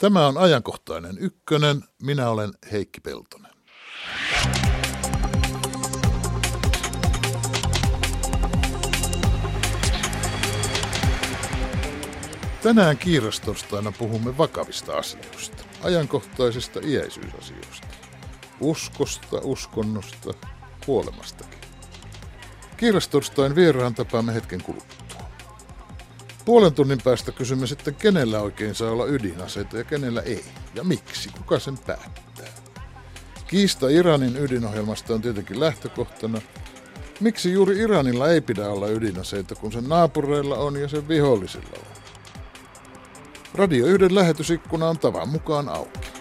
Tämä on ajankohtainen ykkönen. Minä olen Heikki Peltonen. Tänään kiirastorstaina puhumme vakavista asioista, ajankohtaisista iäisyysasioista, uskosta, uskonnosta, kuolemastakin. Kiirastorstain vieraan tapaamme hetken kuluttua. Puolen tunnin päästä kysymme sitten, kenellä oikein saa olla ydinaseita ja kenellä ei, ja miksi, kuka sen päättää. Kiista Iranin ydinohjelmasta on tietenkin lähtökohtana. Miksi juuri Iranilla ei pidä olla ydinaseita, kun sen naapureilla on ja sen vihollisilla on? Radio yhden lähetysikkuna on tavan mukaan auki.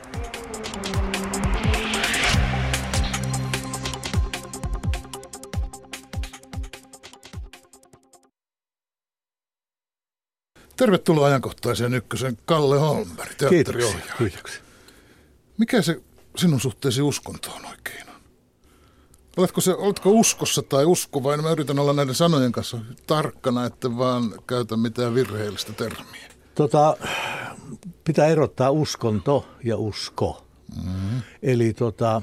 Tervetuloa ajankohtaiseen ykkösen Kalle Holmberg, teatteriohjaaja. Kiitoksia. Mikä se sinun suhteesi uskontoon oikein on? Oletko, se, oletko uskossa tai uskovainen? Mä yritän olla näiden sanojen kanssa tarkkana, että vaan käytä mitään virheellistä termiä. Tota, pitää erottaa uskonto ja usko. Mm-hmm. Eli tota,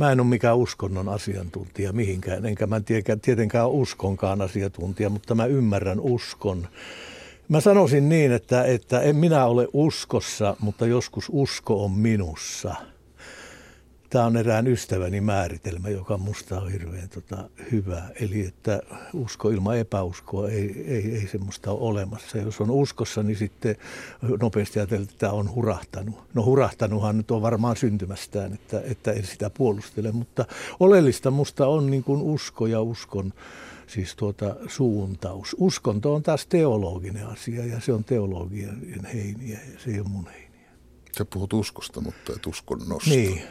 mä en ole mikään uskonnon asiantuntija mihinkään, enkä mä tietenkään uskonkaan asiantuntija, mutta mä ymmärrän uskon. Mä sanoisin niin, että, että en minä ole uskossa, mutta joskus usko on minussa – Tämä on erään ystäväni määritelmä, joka musta on hirveän tota, hyvä. Eli että usko ilman epäuskoa ei, ei, ei semmoista ole olemassa. Jos on uskossa, niin sitten nopeasti ajatellaan, että tämä on hurahtanut. No hurahtanuthan nyt on varmaan syntymästään, että, että en sitä puolustele. Mutta oleellista musta on niin kuin usko ja uskon siis tuota suuntaus. Uskonto on taas teologinen asia ja se on teologian heiniä ja se ei ole mun heiniä. Sä puhut uskosta, mutta et uskonnosta. Niin,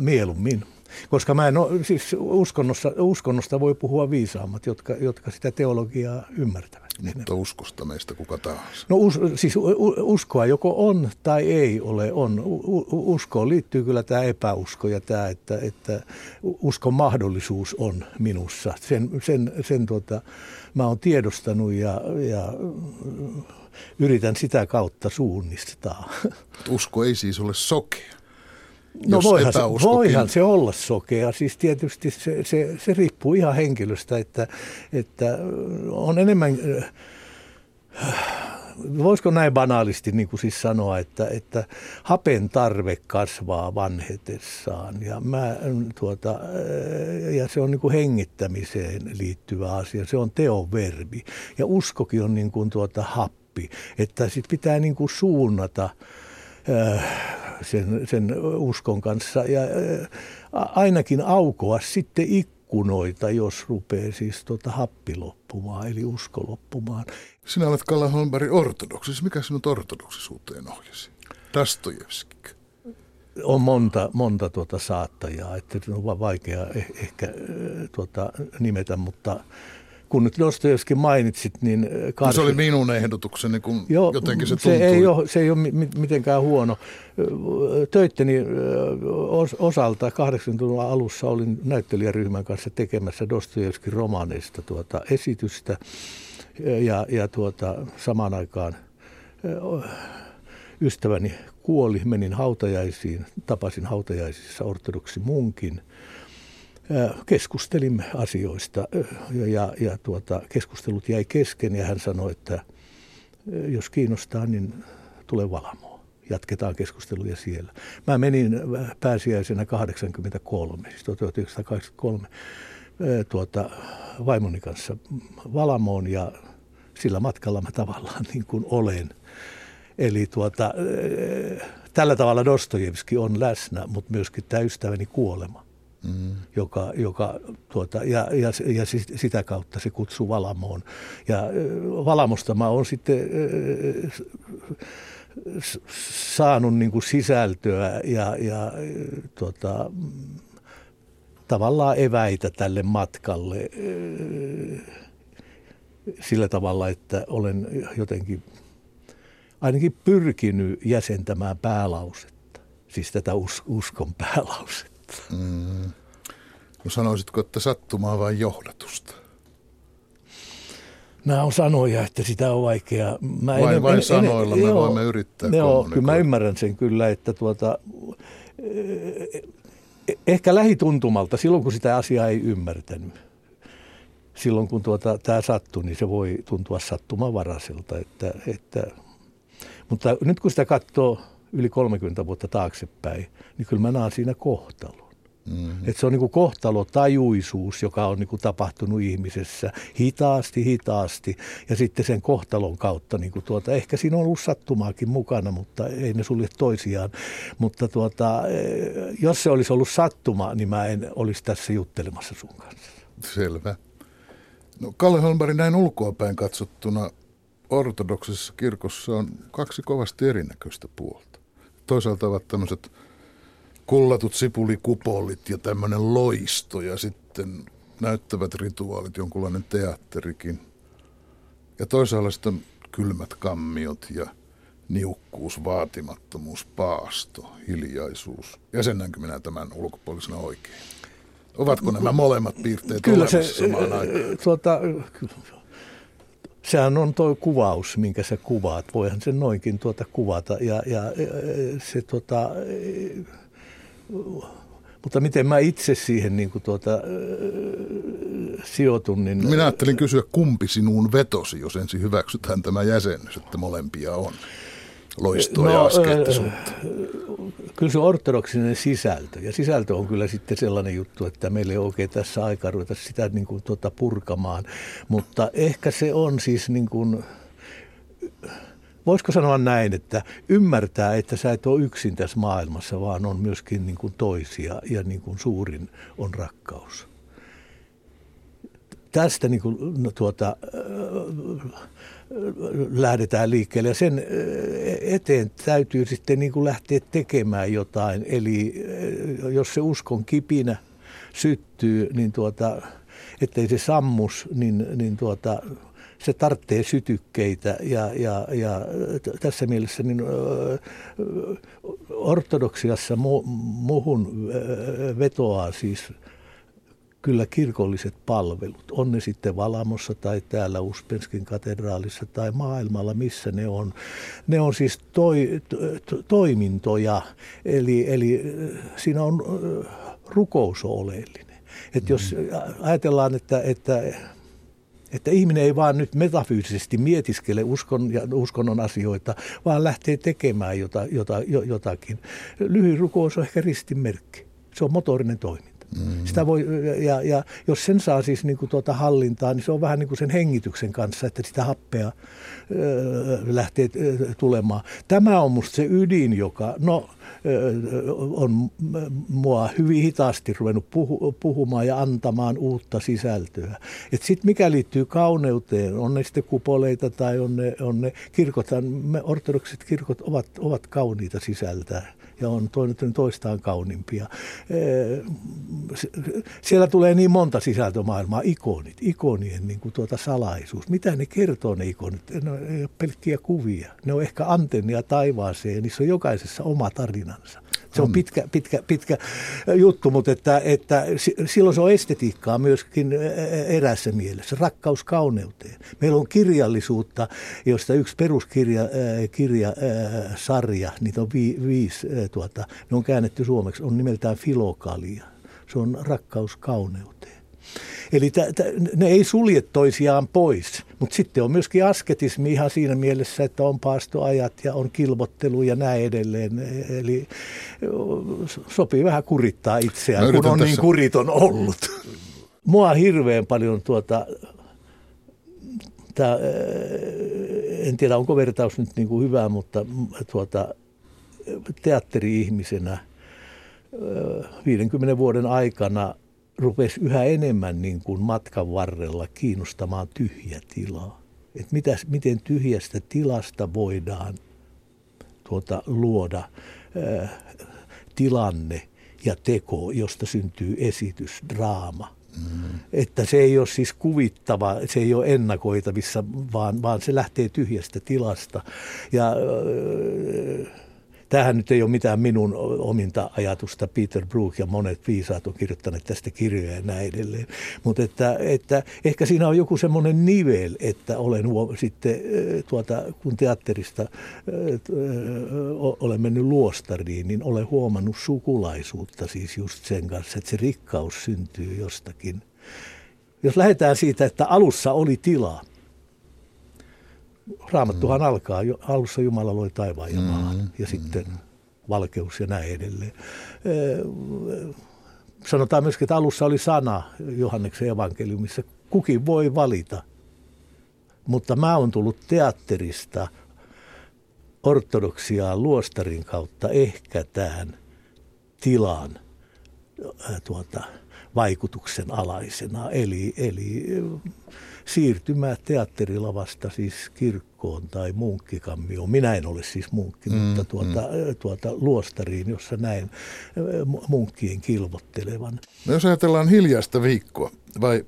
mieluummin. Koska mä en ole, siis uskonnosta, uskonnosta voi puhua viisaammat, jotka, jotka sitä teologiaa ymmärtävät. Mutta uskosta meistä kuka tahansa. No us, siis uskoa joko on tai ei ole on. Uskoon liittyy kyllä tämä epäusko ja tämä, että, että uskon mahdollisuus on minussa. Sen, sen, sen tota, mä oon tiedostanut ja, ja yritän sitä kautta suunnistaa. Usko ei siis ole sokea. No voihan se, voihan se olla sokea. Siis tietysti se, se, se riippuu ihan henkilöstä, että, että on enemmän, voisiko näin banaalisti niin kuin siis sanoa, että, että hapen tarve kasvaa vanhetessaan ja, mä, tuota, ja se on niin kuin hengittämiseen liittyvä asia. Se on teon verbi ja uskokin on niin kuin tuota happi oppi. Että sit pitää niin kuin suunnata äh, sen, sen uskon kanssa ja äh, ainakin aukoa sitten ikkunoita, jos rupeaa siis tota happi loppumaan, eli usko loppumaan. Sinä olet Kalle Holmberg ortodoksis. Mikä sinut ortodoksisuuteen ohjasi? Dostojevski. On monta, monta tuota saattajaa, että on vaikea eh, ehkä äh, tuota, nimetä, mutta kun nyt Dostojevski mainitsit, niin... Kars... No se oli minun ehdotukseni, kun jo, jotenkin se tuntui. Se ei ole, se ei ole mitenkään huono. Töitteni osalta 80-luvun alussa olin näyttelijäryhmän kanssa tekemässä Dostojevskin romaaneista tuota esitystä. Ja, ja tuota, samaan aikaan ystäväni kuoli, menin hautajaisiin, tapasin hautajaisissa ortodoksi munkin – keskustelimme asioista ja, ja tuota, keskustelut jäi kesken ja hän sanoi, että jos kiinnostaa, niin tule Valamoon. Jatketaan keskusteluja siellä. Mä menin pääsiäisenä 83, siis 1983, tuota, vaimoni kanssa Valamoon ja sillä matkalla mä tavallaan niin kuin olen. Eli tuota, tällä tavalla Dostojevski on läsnä, mutta myöskin tämä ystäväni kuolema joka, joka tuota, ja, ja, ja sitä kautta se kutsuu Valamoon. Ja Valamosta mä oon sitten saanut niin kuin sisältöä ja, ja tuota, tavallaan eväitä tälle matkalle sillä tavalla, että olen jotenkin ainakin pyrkinyt jäsentämään päälausetta, siis tätä uskon päälausetta. Mm. No sanoisitko, että sattumaa vai johdatusta? Nämä on sanoja, että sitä on vaikea. Mä vain, en, vain en, sanoilla en, me joo, voimme yrittää Joo, kyllä mä ymmärrän sen kyllä, että tuota, eh, ehkä lähituntumalta, silloin kun sitä asiaa ei ymmärtänyt, silloin kun tuota, tämä sattui, niin se voi tuntua sattumavaraiselta. Että, että, mutta nyt kun sitä katsoo yli 30 vuotta taaksepäin, niin kyllä mä näen siinä kohtalon. Mm-hmm. Että se on niin kohtalo tajuisuus, joka on niin tapahtunut ihmisessä hitaasti, hitaasti. Ja sitten sen kohtalon kautta, niin tuota, ehkä siinä on ollut sattumaakin mukana, mutta ei ne sulje toisiaan. Mutta tuota, eh, jos se olisi ollut sattuma, niin mä en olisi tässä juttelemassa sun kanssa. Selvä. No Kalle Holmberg, näin ulkoapäin katsottuna ortodoksisessa kirkossa on kaksi kovasti erinäköistä puolta. Toisaalta ovat tämmöiset kullatut sipulikupolit ja tämmöinen loisto ja sitten näyttävät rituaalit, jonkunlainen teatterikin. Ja toisaalta sitten kylmät kammiot ja niukkuus, vaatimattomuus, paasto, hiljaisuus. Jäsennänkö minä tämän ulkopuolisena oikein? Ovatko nämä molemmat piirteet Kyllä se, samaan aikaan? Tuota, sehän on tuo kuvaus, minkä sä kuvaat. Voihan sen noinkin tuota kuvata. Ja, ja se tuota, mutta miten mä itse siihen niin kuin tuota, äh, sijoitun, niin... Minä ajattelin kysyä, kumpi sinuun vetosi, jos ensin hyväksytään tämä jäsennys, että molempia on loistoa no, ja askeettisuutta? Kyllä se ortodoksinen sisältö. Ja sisältö on kyllä sitten sellainen juttu, että meillä ei oikein tässä aikaa ruveta sitä niin kuin, tuota, purkamaan. Mutta ehkä se on siis niin kuin, voisiko sanoa näin, että ymmärtää, että sä et ole yksin tässä maailmassa, vaan on myöskin niin kuin toisia ja niin kuin suurin on rakkaus. Tästä niin kuin, no, tuota, lähdetään liikkeelle ja sen eteen täytyy sitten niin kuin lähteä tekemään jotain. Eli jos se uskon kipinä syttyy, niin tuota, ettei se sammus, niin, niin tuota, se tarvitsee sytykkeitä ja, ja, ja tässä mielessä niin, ortodoksiassa mu, muhun vetoaa siis kyllä kirkolliset palvelut. On ne sitten Valamossa tai täällä Uspenskin katedraalissa tai maailmalla, missä ne on. Ne on siis toi, to, toimintoja, eli, eli siinä on rukous oleellinen. Et jos mm. ajatellaan, että, että että ihminen ei vaan nyt metafyysisesti mietiskele uskon ja uskonnon asioita, vaan lähtee tekemään jota, jota, jotakin. Lyhyin rukous on ehkä ristinmerkki. Se on motorinen toiminta. Mm-hmm. Sitä voi, ja, ja jos sen saa siis niin kuin tuota hallintaa, niin se on vähän niin kuin sen hengityksen kanssa, että sitä happea ö, lähtee tulemaan. Tämä on musta se ydin, joka, no on mua hyvin hitaasti ruvennut puhu, puhumaan ja antamaan uutta sisältöä. Sitten mikä liittyy kauneuteen, on ne sitten kupoleita tai on ne, on ne kirkot, ortodokset kirkot ovat, ovat kauniita sisältää ja on toinen toistaan kauniimpia. Siellä tulee niin monta sisältömaailmaa, ikonit, ikonien niin kuin tuota salaisuus. Mitä ne kertoo ne ikonit? Ne on pelkkiä kuvia. Ne on ehkä antennia taivaaseen ja niissä on jokaisessa oma tarinansa. Se on pitkä, pitkä, pitkä juttu, mutta että, että silloin se on estetiikkaa myöskin erässä mielessä, rakkaus kauneuteen. Meillä on kirjallisuutta, josta yksi peruskirja, kirja, sarja, niitä on vi, viisi, tuota, ne on käännetty suomeksi, on nimeltään Filokalia. Se on rakkaus kauneuteen. Eli t- t- ne ei sulje toisiaan pois, mutta sitten on myöskin asketismi ihan siinä mielessä, että on paastoajat ja on kilvottelu ja näin edelleen. Eli sopii vähän kurittaa itseään, kun on niin tässä... niin kuriton ollut. Mua hirveän paljon tuota, tää, en tiedä onko vertaus nyt niin kuin hyvä, mutta tuota, teatteri-ihmisenä 50 vuoden aikana – rupesi yhä enemmän niin kuin matkan varrella kiinnostamaan tyhjä tilaa. Että mitäs, miten tyhjästä tilasta voidaan tuota, luoda ää, tilanne ja teko, josta syntyy esitys, draama. Mm. Että se ei ole siis kuvittava, se ei ole ennakoitavissa, vaan, vaan se lähtee tyhjästä tilasta. Ja tämähän nyt ei ole mitään minun ominta ajatusta. Peter Brook ja monet viisaat on kirjoittaneet tästä kirjoja ja näin edelleen. Mutta että, että ehkä siinä on joku semmoinen nivel, että olen sitten tuota, kun teatterista olen mennyt luostariin, niin olen huomannut sukulaisuutta siis just sen kanssa, että se rikkaus syntyy jostakin. Jos lähdetään siitä, että alussa oli tilaa, Raamattuhan mm. alkaa, alussa Jumala loi taivaan ja maan mm. ja sitten valkeus ja näin edelleen. Sanotaan myöskin, että alussa oli sana Johanneksen evankeliumissa. Kukin voi valita, mutta mä oon tullut teatterista ortodoksia luostarin kautta ehkä tähän tilaan tuota, vaikutuksen alaisena. Eli, eli siirtymää teatterilavasta siis kirkkoon tai munkkikammioon. Minä en ole siis munkki, mm, mutta tuota, mm. tuota luostariin, jossa näin munkkien kilvottelevan. No jos ajatellaan hiljaista viikkoa, vai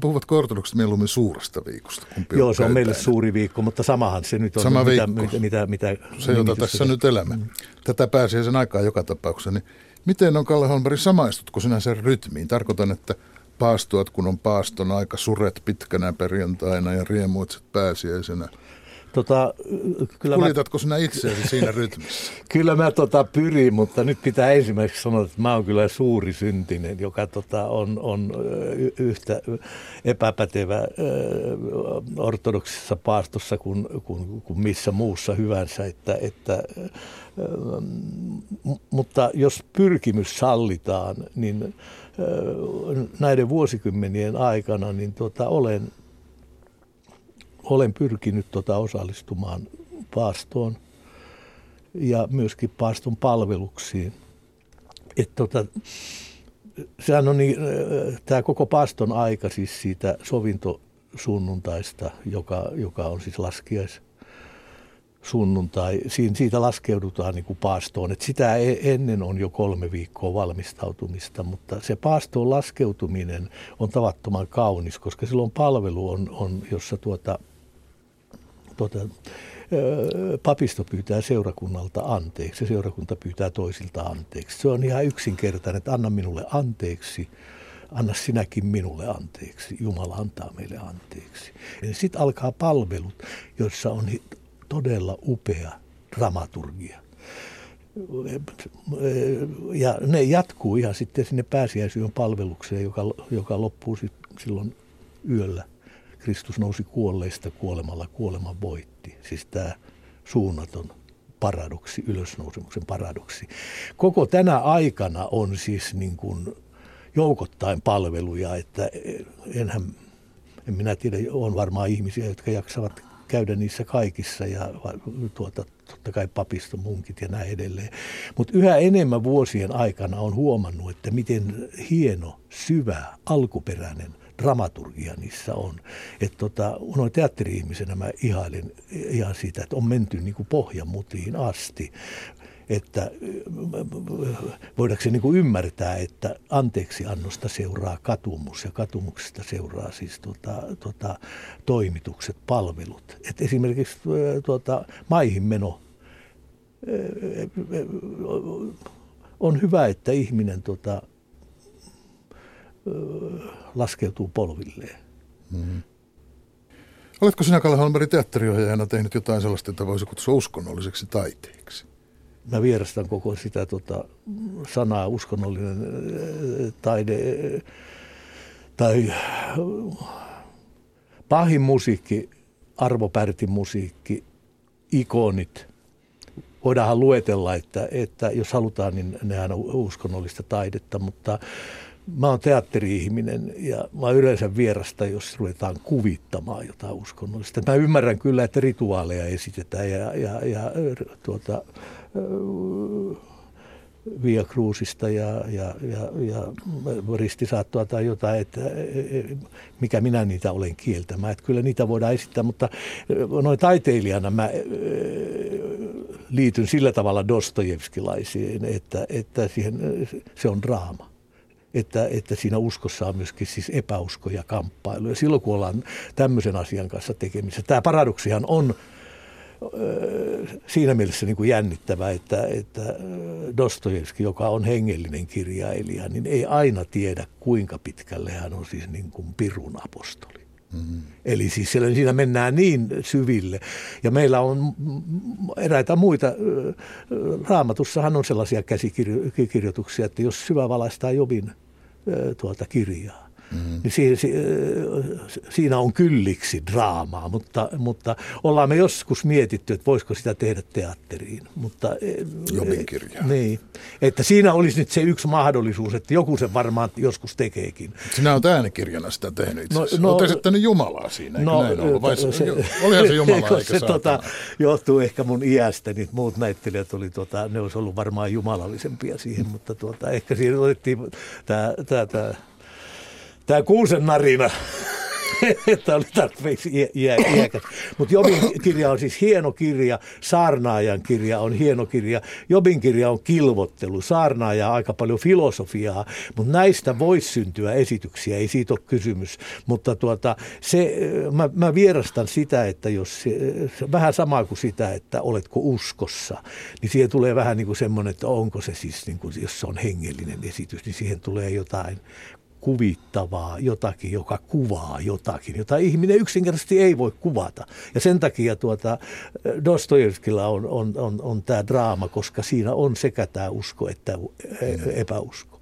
puhuvatko ortodokset mieluummin suuresta viikosta? Joo, se on meille suuri viikko, mutta samahan se nyt on, Sama mitä, mitä, mitä, mitä Se, jota tässä nyt elämä. Mm. Tätä sen aikaa joka tapauksessa. Niin miten on Kalle Holmberg samaistutko sinä sen rytmiin? Tarkoitan, että paastoat, kun on paaston aika, suret pitkänä perjantaina ja riemuitset pääsiäisenä. Tota, kyllä Kuljetatko mä, sinä itseäsi siinä rytmissä? kyllä mä tota pyrin, mutta nyt pitää ensimmäiseksi sanoa, että mä oon kyllä suuri syntinen, joka tota on, on yhtä epäpätevä ortodoksissa paastossa kuin, kuin, kuin missä muussa hyvänsä. Että, että, mutta jos pyrkimys sallitaan, niin näiden vuosikymmenien aikana niin tota, olen, olen pyrkinyt tota osallistumaan paastoon ja myöskin paaston palveluksiin. Et tota, sehän on niin, tämä koko paaston aika siis siitä sovintosunnuntaista, joka, joka on siis laskiais sunnuntai, siitä laskeudutaan niin kuin paastoon. Et sitä e-, ennen on jo kolme viikkoa valmistautumista, mutta se paastoon laskeutuminen on tavattoman kaunis, koska silloin palvelu on, on jossa tuota, tuota, papisto pyytää seurakunnalta anteeksi ja seurakunta pyytää toisilta anteeksi. Se on ihan yksinkertainen, että anna minulle anteeksi, anna sinäkin minulle anteeksi. Jumala antaa meille anteeksi. Sitten alkaa palvelut, joissa on todella upea dramaturgia. Ja ne jatkuu ihan sitten sinne pääsiäisyön palvelukseen, joka, joka loppuu silloin yöllä. Kristus nousi kuolleista kuolemalla, kuoleman voitti. Siis tämä suunnaton paradoksi, ylösnousemuksen paradoksi. Koko tänä aikana on siis niin kuin joukottain palveluja, että enhän, en minä tiedä, on varmaan ihmisiä, jotka jaksavat käydä niissä kaikissa ja tuota, totta kai papiston munkit ja näin edelleen. Mutta yhä enemmän vuosien aikana on huomannut, että miten hieno, syvä, alkuperäinen dramaturgia niissä on. Että tota, noin teatteri-ihmisenä mä ihailen ihan siitä, että on menty niin kuin pohjamutiin asti että voidaanko se niin ymmärtää, että anteeksi annosta seuraa katumus ja katumuksesta seuraa siis tota, tota, toimitukset, palvelut. Et esimerkiksi tuota, maihin meno on hyvä, että ihminen tota, laskeutuu polvilleen. Mm-hmm. Oletko sinä, Kalle Holmberg, teatteriohjaajana tehnyt jotain sellaista, että voisi kutsua uskonnolliseksi taiteeksi? Mä vierastan koko sitä tota, sanaa uskonnollinen äh, taide tai pahin musiikki, Arvo Pärtin musiikki, ikonit. Voidaanhan luetella, että, että jos halutaan, niin nehän on uskonnollista taidetta, mutta mä oon teatteri-ihminen ja mä yleensä vierasta, jos ruvetaan kuvittamaan jotain uskonnollista. Mä ymmärrän kyllä, että rituaaleja esitetään ja, ja, ja tuota, Via Cruisista ja, ja, ja, ja ristisaattoa tai jotain, että mikä minä niitä olen kieltämään. Että kyllä niitä voidaan esittää, mutta noin taiteilijana mä liityn sillä tavalla Dostojevskilaisiin, että, että siihen, se on draama. Että, että siinä uskossa on myöskin siis epäusko ja kamppailu. Ja silloin kun ollaan tämmöisen asian kanssa tekemisissä, tämä paradoksihan on siinä mielessä niin kuin jännittävä, että, että Dostojevski, joka on hengellinen kirjailija, niin ei aina tiedä, kuinka pitkälle hän on siis niin kuin pirun apostoli. Mm-hmm. Eli siis siellä, siinä mennään niin syville. Ja meillä on eräitä muita, raamatussahan on sellaisia käsikirjoituksia, että jos syvä valaistaa Jobin tuota kirjaa, Mm. Niin siinä, siinä on kylliksi draamaa, mutta, mutta ollaan me joskus mietitty, että voisiko sitä tehdä teatteriin. Mutta, e, Jobin kirja. Niin, että siinä olisi nyt se yksi mahdollisuus, että joku sen varmaan joskus tekeekin. Sinä olet äänikirjana sitä tehnyt itse asiassa. No, no, Olet esittänyt Jumalaa siinä, no, näin ollut? Vai se, se, olihan se Jumala, eikä se tota, johtuu ehkä mun iästä, niin muut näyttelijät oli, tota, ne olisi ollut varmaan jumalallisempia siihen, mutta tota, ehkä siinä otettiin tämä, tämä, kuusen narina, että oli tarpeeksi iäkäs. Mutta Jobin kirja on siis hieno kirja, Saarnaajan kirja on hieno kirja, Jobin kirja on kilvottelu, Saarnaaja aika paljon filosofiaa, mutta näistä voisi syntyä esityksiä, ei siitä ole kysymys. Mutta tuota, se, mä, mä vierastan sitä, että jos vähän samaa kuin sitä, että oletko uskossa, niin siihen tulee vähän niin kuin semmoinen, että onko se siis, niin kuin, jos se on hengellinen esitys, niin siihen tulee jotain kuvittavaa, jotakin, joka kuvaa jotakin, jota ihminen yksinkertaisesti ei voi kuvata. Ja sen takia tuota, Dostojevskilla on, on, on, on tämä draama, koska siinä on sekä tämä usko että epäusko.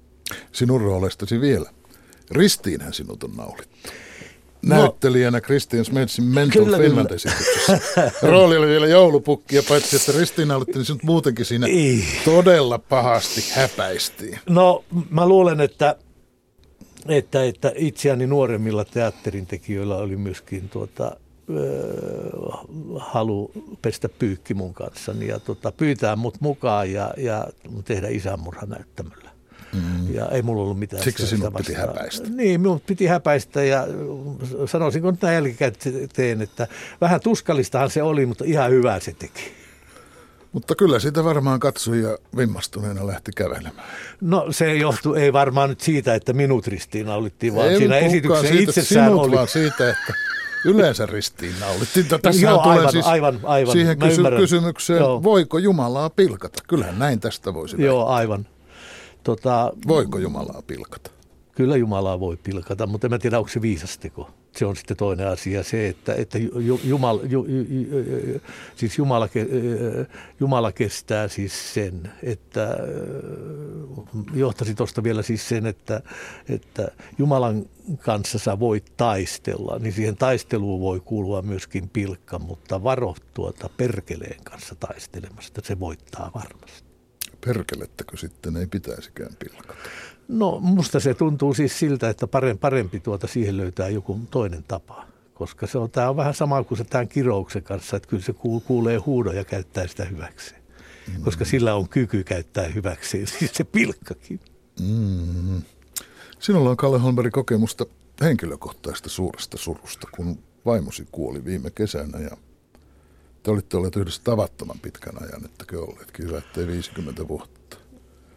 Sinun roolestasi vielä. Ristiinhän sinut on naulittu. No. Näyttelijänä Christian Smetsin Mental kyllä, Finland esityksessä. Rooli oli vielä joulupukki ja paitsi, että Ristiina oli, niin sinut muutenkin siinä ei. todella pahasti häpäistiin. No mä luulen, että että, että itseäni nuoremmilla teatterin oli myöskin tuota, halu pestä pyykki mun kanssa ja tota, pyytää mut mukaan ja, ja tehdä isänmurha näyttämällä. Mm. Ja ei mulla ollut mitään. Siksi sinut piti häpäistä. Niin, minun piti häpäistä ja sanoisinko nyt jälkikäteen, että vähän tuskallistahan se oli, mutta ihan hyvää se teki. Mutta kyllä sitä varmaan katsoi ja vimmastuneena lähti kävelemään. No se johtuu ei varmaan nyt siitä, että minut ristiinnaulittiin, vaan ei siinä esityksessä siitä, itsessään sinut, oli. vaan siitä, että yleensä ristiinnaulittiin. Tässä Joo, tulee aivan, siis aivan, aivan. siihen kysy- kysymykseen, Joo. voiko Jumalaa pilkata? Kyllähän näin tästä voisi Joo, väittää. aivan. Tota, voiko Jumalaa pilkata? Kyllä Jumalaa voi pilkata, mutta en tiedä, onko se viisasteko se on sitten toinen asia. Se, että, että Jumala, ju, ju, siis Jumala, Jumala kestää siis sen, että johtasi tuosta vielä siis sen, että, että Jumalan kanssa sä voit taistella, niin siihen taisteluun voi kuulua myöskin pilkka, mutta varo tuota perkeleen kanssa taistelemasta, se voittaa varmasti. Perkelettekö sitten ei pitäisikään pilkata? No musta se tuntuu siis siltä, että parempi tuota siihen löytää joku toinen tapa. Koska se on, tämä on vähän sama kuin se tämän kirouksen kanssa, että kyllä se kuulee huudon ja käyttää sitä hyväksi. Mm. Koska sillä on kyky käyttää hyväksi, siis se pilkkakin. Mm. Sinulla on Kalle Holmberg kokemusta henkilökohtaista suuresta surusta, kun vaimosi kuoli viime kesänä ja te olitte olleet yhdessä tavattoman pitkän ajan, ettäkö olleetkin hyvä, ettei 50 vuotta.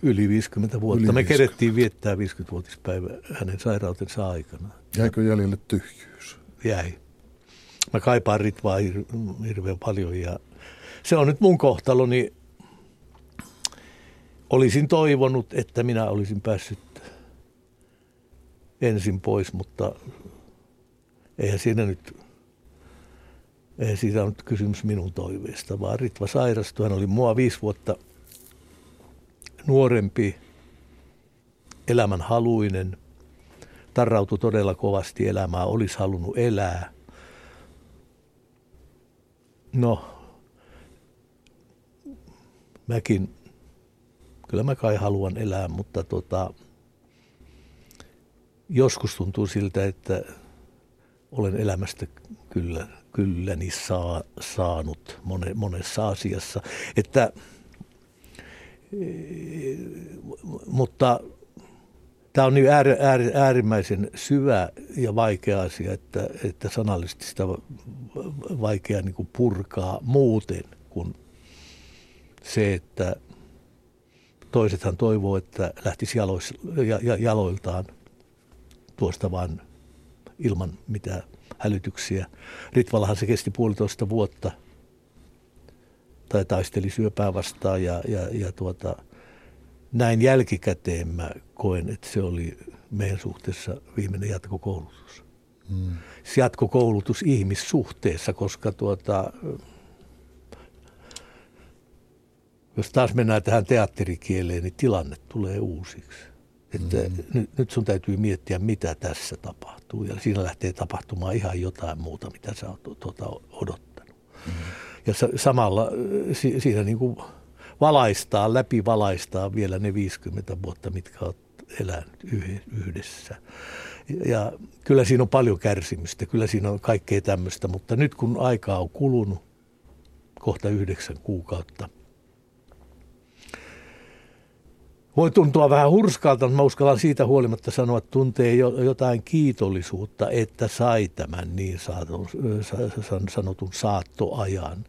Yli 50 vuotta. Yli 50. Me kerettiin viettää 50-vuotispäivä hänen sairautensa aikana. Jäikö jäljelle tyhjyys? Jäi. Mä kaipaan Ritvaa hir- hirveän paljon ja se on nyt mun kohtaloni. Olisin toivonut, että minä olisin päässyt ensin pois, mutta eihän siinä nyt ei siitä on nyt kysymys minun toiveesta, vaan Ritva sairastui. Hän oli mua viisi vuotta nuorempi, elämänhaluinen, tarrautui todella kovasti elämää, olisi halunnut elää. No, mäkin, kyllä mä kai haluan elää, mutta tota, joskus tuntuu siltä, että olen elämästä kyllä, kylläni saa, saanut mone, monessa asiassa. Että mutta tämä on niin äär, äär, äärimmäisen syvä ja vaikea asia, että, että sanallisesti sitä vaikea niin purkaa muuten kuin se, että toisethan toivoo, että lähtisi jalois, ja, jaloiltaan tuosta vaan ilman mitään hälytyksiä. Ritvallahan se kesti puolitoista vuotta tai taisteli syöpää vastaan ja, ja, ja tuota, näin jälkikäteen mä koen, että se oli meidän suhteessa viimeinen jatkokoulutus. Hmm. Jatkokoulutus ihmissuhteessa, koska tuota, jos taas mennään tähän teatterikieleen, niin tilanne tulee uusiksi. Että mm. nyt, nyt sun täytyy miettiä, mitä tässä tapahtuu. Ja siinä lähtee tapahtumaan ihan jotain muuta, mitä sä oot tuota, odottanut. Mm. Ja sa- samalla si- siinä niin kuin valaistaa, läpi valaistaa vielä ne 50 vuotta, mitkä olet elänyt yhdessä. Ja kyllä siinä on paljon kärsimystä, kyllä siinä on kaikkea tämmöistä, mutta nyt kun aikaa on kulunut, kohta yhdeksän kuukautta – voi tuntua vähän hurskalta, mutta mä uskallan siitä huolimatta sanoa, että tuntee jotain kiitollisuutta, että sai tämän niin sanotun saattoajan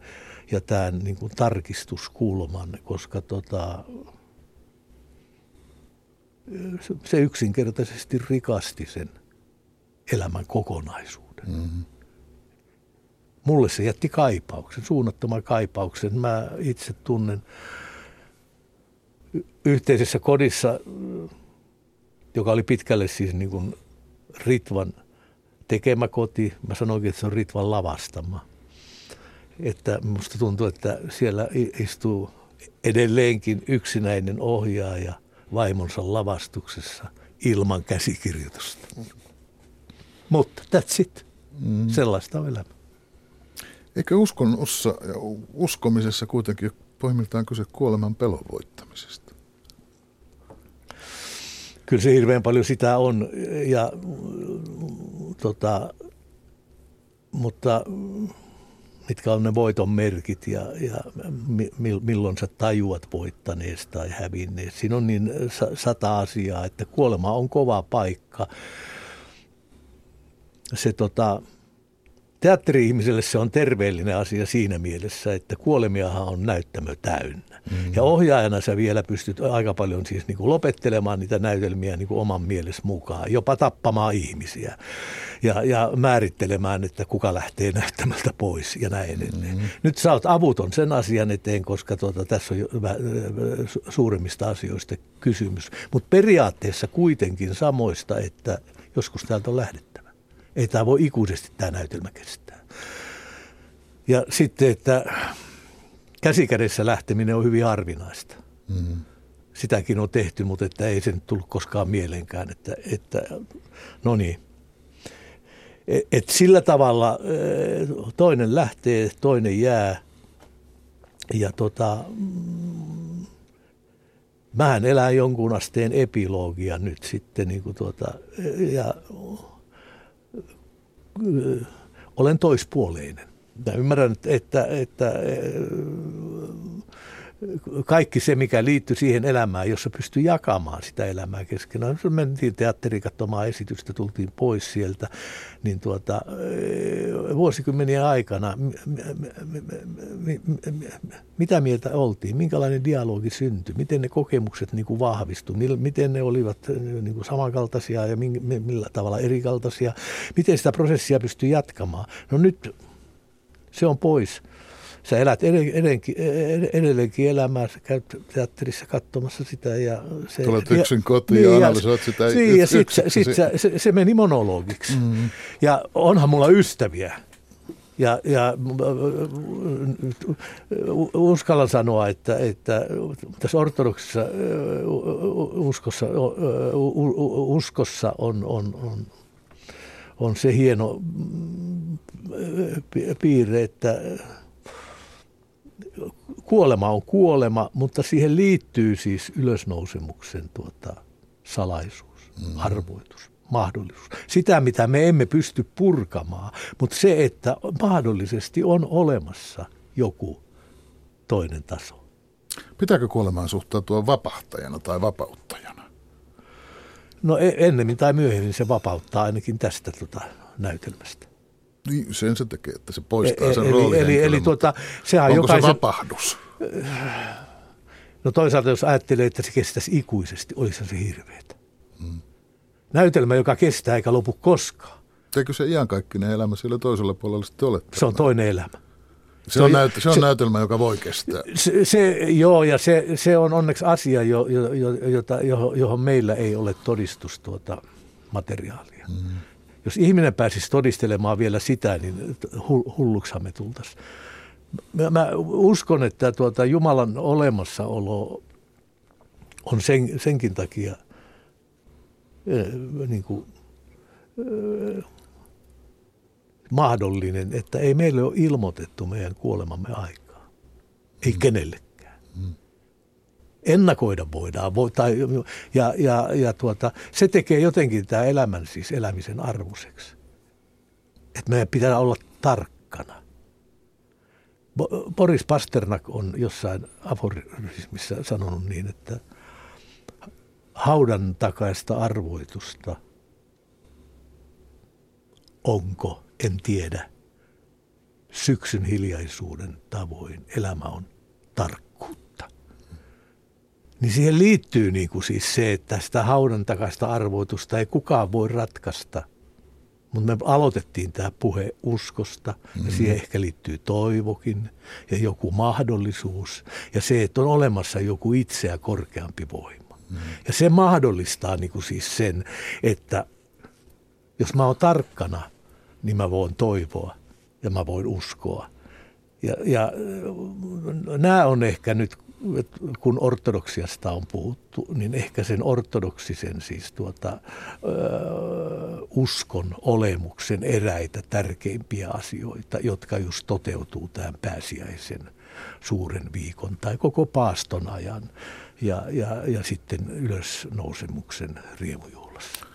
ja tämän niin kuin tarkistuskulman, koska tota, se yksinkertaisesti rikasti sen elämän kokonaisuuden. Mm-hmm. Mulle se jätti kaipauksen, suunnattoman kaipauksen. Mä itse tunnen yhteisessä kodissa, joka oli pitkälle siis niin kuin Ritvan tekemä koti. Mä sanoinkin, että se on Ritvan lavastama. Että musta tuntuu, että siellä istuu edelleenkin yksinäinen ohjaaja vaimonsa lavastuksessa ilman käsikirjoitusta. Mutta that's it. Mm. Sellaista on elämä. Eikö uskonnossa ja uskomisessa kuitenkin pohjimmiltaan kyse kuoleman pelon voittamisesta? Kyllä se hirveän paljon sitä on, ja, tota, mutta mitkä on ne voiton merkit ja, ja milloin sä tajuat voittaneesta tai hävinneestä. Siinä on niin sata asiaa, että kuolema on kova paikka. Se tota, teatteri-ihmiselle se on terveellinen asia siinä mielessä, että kuolemiahan on näyttämö täynnä. Mm. Ja ohjaajana sä vielä pystyt aika paljon siis niin kuin lopettelemaan niitä näytelmiä niin kuin oman mielessä mukaan, jopa tappamaan ihmisiä ja, ja määrittelemään, että kuka lähtee näyttämältä pois ja näin edelleen. Mm. Nyt sä oot avuton sen asian eteen, koska tuota, tässä on jo suurimmista asioista kysymys. Mutta periaatteessa kuitenkin samoista, että joskus täältä on lähdetty. Ei tämä voi ikuisesti tämä näytelmä kestää. Ja sitten, että käsikädessä lähteminen on hyvin harvinaista. Mm-hmm. Sitäkin on tehty, mutta että ei sen tullut koskaan mieleenkään, että, että no niin. Et, et sillä tavalla eh, toinen lähtee, toinen jää. Ja tota, mm, mähän elän jonkun asteen epilogia nyt sitten. Niin kuin tuota, ja olen toispuoleinen. Mä ymmärrän, että, että, että kaikki se, mikä liittyy siihen elämään, jossa pystyy jakamaan sitä elämää keskenään. Jos mentiin teatteriin katsomaan esitystä, tultiin pois sieltä, niin tuota, vuosikymmenien aikana, mitä mieltä oltiin, minkälainen dialogi syntyi, miten ne kokemukset niin kuin vahvistuivat, miten ne olivat niin kuin samankaltaisia ja millä tavalla erikaltaisia, miten sitä prosessia pystyy jatkamaan. No nyt se on pois sä elät edelleenkin, edelleenkin elämää, sä käyt teatterissa katsomassa sitä. Ja se, Tulet yksin kotiin niin, ja analysoit sitä niin, ja sit, sit, sit, se, se, se meni monologiksi. Mm-hmm. Ja onhan mulla ystäviä, ja, ja uskallan sanoa, että, että tässä ortodoksissa uskossa, uskossa on, on, on, on se hieno piirre, että kuolema on kuolema, mutta siihen liittyy siis ylösnousemuksen tuota, salaisuus, mm. arvoitus, mahdollisuus. Sitä, mitä me emme pysty purkamaan, mutta se, että mahdollisesti on olemassa joku toinen taso. Pitääkö kuolemaan suhtautua vapahtajana tai vapauttajana? No e- ennemmin tai myöhemmin se vapauttaa ainakin tästä tota, näytelmästä. Niin, sen se tekee, että se poistaa e- sen eli, roolin. Eli, eli tuota, sehän onko jokaisen... se vapahdus? No toisaalta jos ajattelee, että se kestäisi ikuisesti, olisi se hirveetä. Hmm. Näytelmä, joka kestää eikä lopu koskaan. Eikö se iankaikkinen elämä siellä toisella puolella sitten ole? Se on toinen elämä. Se on, näyt, se on se, näytelmä, joka voi kestää. Se, se, joo, ja se, se on onneksi asia, jo, jo, jo, jota, johon meillä ei ole todistus tuota materiaalia. Mm. Jos ihminen pääsisi todistelemaan vielä sitä, niin hulluksihan me tultaisiin. Mä, mä uskon, että tuota Jumalan olemassaolo on sen, senkin takia niin kuin, mahdollinen, että ei meille ole ilmoitettu meidän kuolemamme aikaa. Ei mm. kenellekään. Ennakoida voidaan. Vo, tai, ja ja, ja tuota, se tekee jotenkin tämä elämän siis elämisen arvoiseksi. Että meidän pitää olla tarkkana. Boris Pasternak on jossain aforismissa sanonut niin, että haudan takaista arvoitusta onko en tiedä. Syksyn hiljaisuuden tavoin elämä on tarkkuutta. Niin siihen liittyy niin kuin siis se, että sitä haudan takaista arvoitusta ei kukaan voi ratkaista. Mutta me aloitettiin tämä puhe uskosta ja mm. siihen ehkä liittyy toivokin ja joku mahdollisuus ja se, että on olemassa joku itseä korkeampi voima. Mm. Ja se mahdollistaa niin kuin siis sen, että jos mä oon tarkkana niin mä voin toivoa ja mä voin uskoa. Ja, ja nämä on ehkä nyt, kun ortodoksiasta on puhuttu, niin ehkä sen ortodoksisen siis tuota, ö, uskon olemuksen eräitä tärkeimpiä asioita, jotka just toteutuu tämän pääsiäisen suuren viikon tai koko paaston ajan ja, ja, ja sitten ylösnousemuksen riemujuhlassa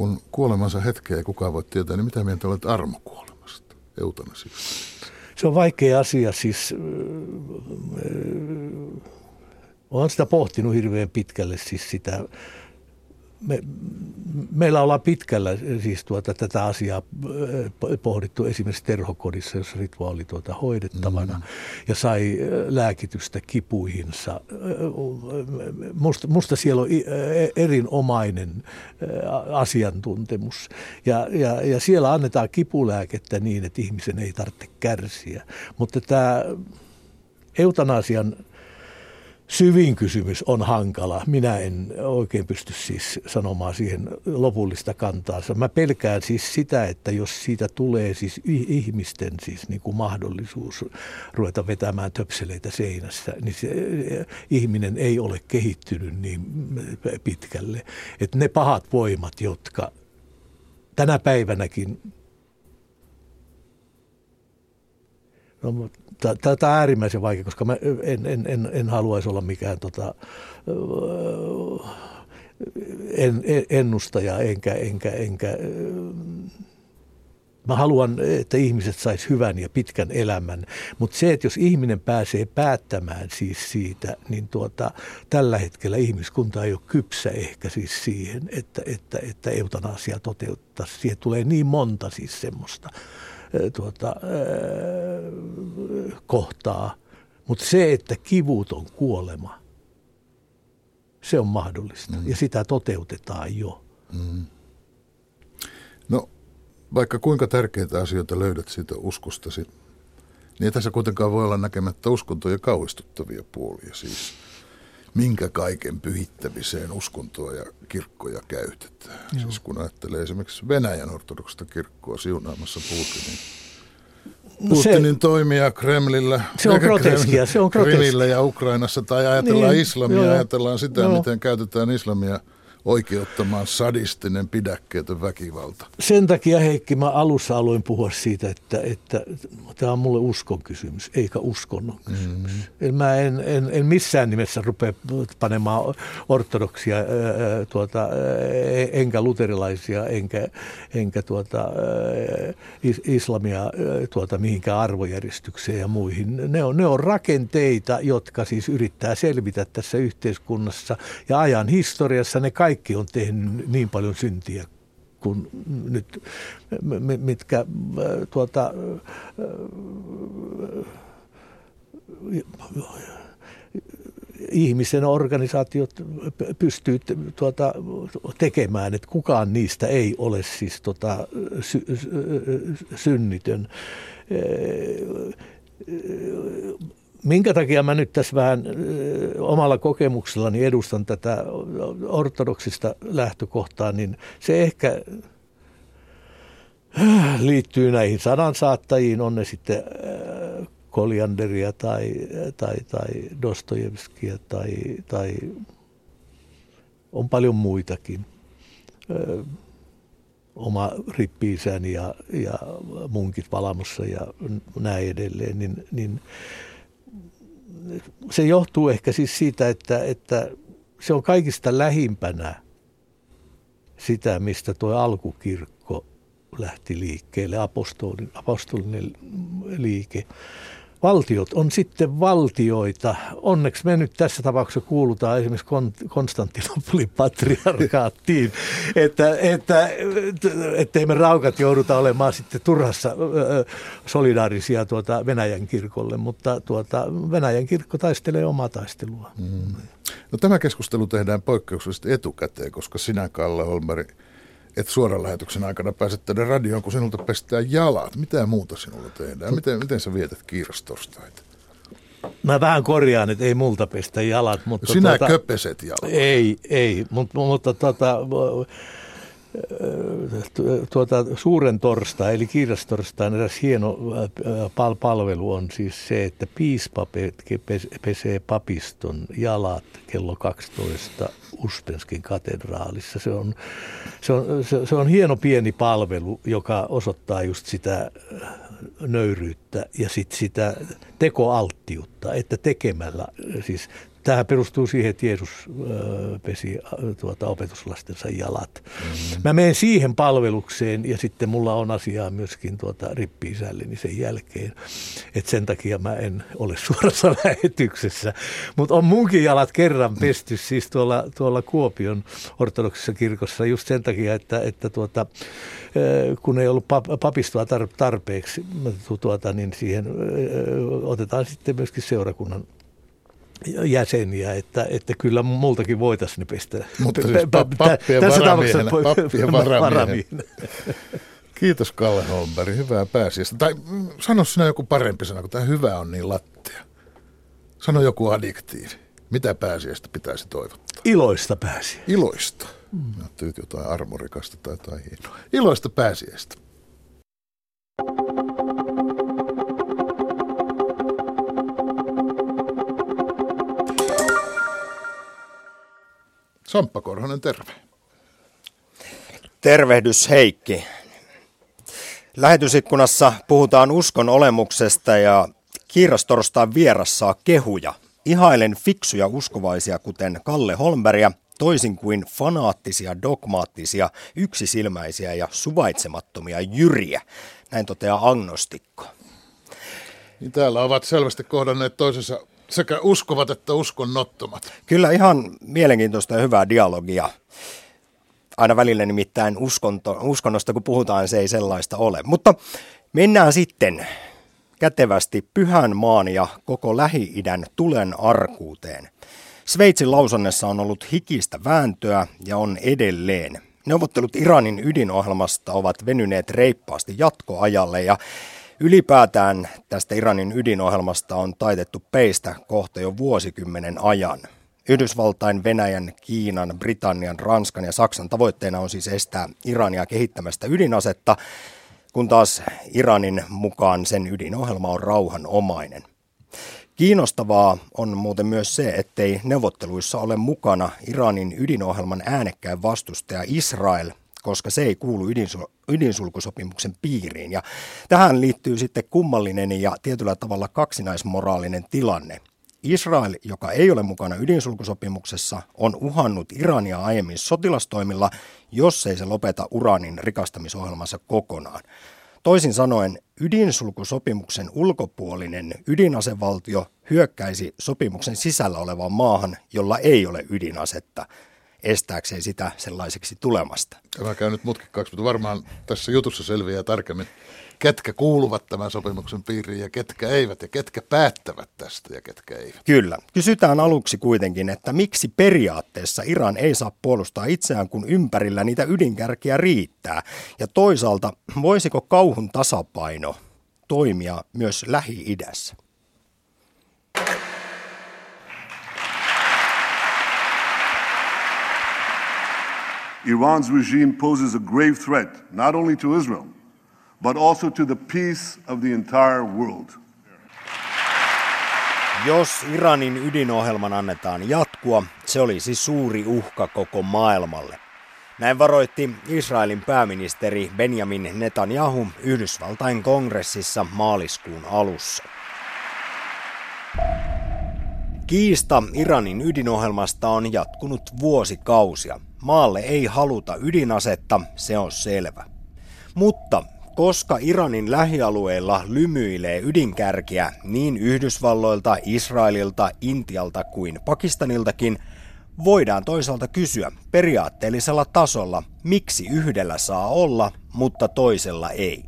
kun kuolemansa hetkeä ei kukaan voi tietää, niin mitä mieltä olet armokuolemasta, eutanasiasta? Se on vaikea asia. Siis, olen sitä pohtinut hirveän pitkälle siis sitä me, meillä ollaan pitkällä siis tuota, tätä asiaa äh, pohdittu esimerkiksi terhokodissa, jossa Ritva oli tuota hoidettavana mm. ja sai äh, lääkitystä kipuihinsa. Äh, musta, musta siellä on erinomainen asiantuntemus ja, ja, ja siellä annetaan kipulääkettä niin, että ihmisen ei tarvitse kärsiä. Mutta tämä eutanasian syvin kysymys on hankala. Minä en oikein pysty siis sanomaan siihen lopullista kantaansa. Mä pelkään siis sitä, että jos siitä tulee siis ihmisten siis niin kuin mahdollisuus ruveta vetämään töpseleitä seinässä, niin se ihminen ei ole kehittynyt niin pitkälle. Että ne pahat voimat, jotka tänä päivänäkin No, Tämä on äärimmäisen vaikea, koska mä en, en, en, en haluaisi olla mikään tota, en, en, ennustaja, enkä, enkä, enkä Mä haluan, että ihmiset sais hyvän ja pitkän elämän, mutta se, että jos ihminen pääsee päättämään siis siitä, niin tuota, tällä hetkellä ihmiskunta ei ole kypsä ehkä siis siihen, että, että, että eutanasia toteuttaisi. Siihen tulee niin monta siis semmoista tuota, kohtaa. Mutta se, että kivuton kuolema, se on mahdollista mm. ja sitä toteutetaan jo. Mm. No, vaikka kuinka tärkeitä asioita löydät siitä uskostasi, niin ei tässä kuitenkaan voi olla näkemättä uskontoja kauhistuttavia puolia. Siis minkä kaiken pyhittämiseen uskontoa ja kirkkoja käytetään. Joo. Siis kun ajattelee esimerkiksi Venäjän ortodoksista kirkkoa siunaamassa Putinin No Putinin se, toimia Kremlillä, se on groteskia, se on groteskia. ja Ukrainassa, tai ajatellaan niin, islamia, joo, ajatellaan sitä, joo. miten käytetään islamia – oikeuttamaan sadistinen pidäkkeetön väkivalta. Sen takia Heikki, mä alussa aloin puhua siitä, että, että tämä on mulle uskon kysymys, eikä uskonnon kysymys. Mm. Mä en, en, en missään nimessä rupea panemaan ortodoksia ää, tuota, enkä luterilaisia, enkä, enkä tuota, ää, islamia ää, tuota, mihinkään arvojärjestykseen ja muihin. Ne on, ne on rakenteita, jotka siis yrittää selvitä tässä yhteiskunnassa ja ajan historiassa ne kaikki kaikki on tehnyt niin paljon syntiä kuin nyt, mitkä äh, tuota, äh, ihmisen organisaatiot pystyy tuota, tekemään, että kukaan niistä ei ole siis tota, sy, sy, synnitön. Äh, minkä takia mä nyt tässä vähän omalla kokemuksellani edustan tätä ortodoksista lähtökohtaa, niin se ehkä liittyy näihin sanansaattajiin, on ne sitten Kolianderia tai, tai, tai Dostojevskia tai, tai on paljon muitakin. Oma rippi ja, ja munkit valamossa ja näin edelleen, niin, niin se johtuu ehkä siis siitä, että, että se on kaikista lähimpänä sitä, mistä tuo alkukirkko lähti liikkeelle, apostolinen, liike valtiot on sitten valtioita. Onneksi me nyt tässä tapauksessa kuulutaan esimerkiksi Konstantinopolin patriarkaattiin, että, että, ettei me raukat jouduta olemaan sitten turhassa solidaarisia tuota Venäjän kirkolle, mutta tuota, Venäjän kirkko taistelee omaa taistelua. Mm. No, tämä keskustelu tehdään poikkeuksellisesti etukäteen, koska sinä, Kalle Holmeri, et suoran lähetyksen aikana pääset tänne radioon, kun sinulta pestään jalat. Mitä muuta sinulla tehdään? Miten, miten sä vietät kiirastostaita? Mä vähän korjaan, että ei multa pestä jalat. Mutta Sinä tuota, köpeset jalat. Ei, ei, mutta, mutta tota, tuota, suuren torstai, eli kirjastorstain eräs hieno pal- palvelu on siis se, että piispa pesee papiston jalat kello 12 Uspenskin katedraalissa. Se on, se, on, se, se on hieno pieni palvelu, joka osoittaa just sitä nöyryyttä ja sit sitä tekoalttiutta, että tekemällä, siis Tämä perustuu siihen, että Jeesus pesi tuota, opetuslastensa jalat. Mm-hmm. Mä menen siihen palvelukseen ja sitten mulla on asiaa myöskin tuota, rippi-isälleni sen jälkeen. Et sen takia mä en ole suorassa lähetyksessä. Mutta on munkin jalat kerran pesty siis tuolla, tuolla Kuopion ortodoksissa kirkossa just sen takia, että, että tuota, kun ei ollut papistoa tarpeeksi, tuota, niin siihen otetaan sitten myöskin seurakunnan jäseniä, että, että kyllä multakin voitaisiin pestä. Mutta siis pappien varamiehenä. Pappien varamiehenä. Kiitos Kalle Holmberg, hyvää pääsiäistä. Tai mm, sano sinä joku parempi sana, kun tämä hyvä on niin lattia. Sano joku adjektiivi. Mitä pääsiäistä pitäisi toivottaa? Iloista pääsiä. Iloista. Mm. Ajattelit jotain armorikasta tai jotain hienoa. Iloista pääsiäistä. Samppa Korhonen, terve. Tervehdys Heikki. Lähetysikkunassa puhutaan uskon olemuksesta ja kiirastorstaan vieras saa kehuja. Ihailen fiksuja uskovaisia kuten Kalle Holmbergia, toisin kuin fanaattisia, dogmaattisia, yksisilmäisiä ja suvaitsemattomia jyriä. Näin toteaa agnostikko. Niin täällä ovat selvästi kohdanneet toisensa sekä uskovat että uskonnottomat. Kyllä ihan mielenkiintoista ja hyvää dialogia. Aina välillä nimittäin uskonto, uskonnosta, kun puhutaan, se ei sellaista ole. Mutta mennään sitten kätevästi Pyhän maan ja koko Lähi-idän tulen arkuuteen. Sveitsin lausannessa on ollut hikistä vääntöä ja on edelleen. Neuvottelut Iranin ydinohjelmasta ovat venyneet reippaasti jatkoajalle ja Ylipäätään tästä Iranin ydinohjelmasta on taitettu peistä kohta jo vuosikymmenen ajan. Yhdysvaltain, Venäjän, Kiinan, Britannian, Ranskan ja Saksan tavoitteena on siis estää Irania kehittämästä ydinasetta, kun taas Iranin mukaan sen ydinohjelma on rauhanomainen. Kiinnostavaa on muuten myös se, ettei neuvotteluissa ole mukana Iranin ydinohjelman äänekkäin vastustaja Israel, koska se ei kuulu ydinsulkusopimuksen piiriin. Ja tähän liittyy sitten kummallinen ja tietyllä tavalla kaksinaismoraalinen tilanne. Israel, joka ei ole mukana ydinsulkusopimuksessa, on uhannut Irania aiemmin sotilastoimilla, jos ei se lopeta uraanin rikastamisohjelmansa kokonaan. Toisin sanoen, ydinsulkusopimuksen ulkopuolinen ydinasevaltio hyökkäisi sopimuksen sisällä olevaan maahan, jolla ei ole ydinasetta – estääkseen sitä sellaiseksi tulemasta. Tämä käy nyt mutkikkaaksi, mutta varmaan tässä jutussa selviää tarkemmin, ketkä kuuluvat tämän sopimuksen piiriin ja ketkä eivät ja ketkä päättävät tästä ja ketkä eivät. Kyllä. Kysytään aluksi kuitenkin, että miksi periaatteessa Iran ei saa puolustaa itseään, kun ympärillä niitä ydinkärkiä riittää. Ja toisaalta, voisiko kauhun tasapaino toimia myös Lähi-idässä. Iran's regime poses a grave threat not only to Israel, but also to the peace of the entire world. Jos Iranin ydinohjelman annetaan jatkua, se olisi suuri uhka koko maailmalle. Näin varoitti Israelin pääministeri Benjamin Netanyahu Yhdysvaltain kongressissa maaliskuun alussa. Kiista Iranin ydinohjelmasta on jatkunut vuosikausia. Maalle ei haluta ydinasetta, se on selvä. Mutta koska Iranin lähialueilla lymyilee ydinkärkiä niin Yhdysvalloilta, Israelilta, Intialta kuin Pakistaniltakin, voidaan toisaalta kysyä periaatteellisella tasolla, miksi yhdellä saa olla, mutta toisella ei.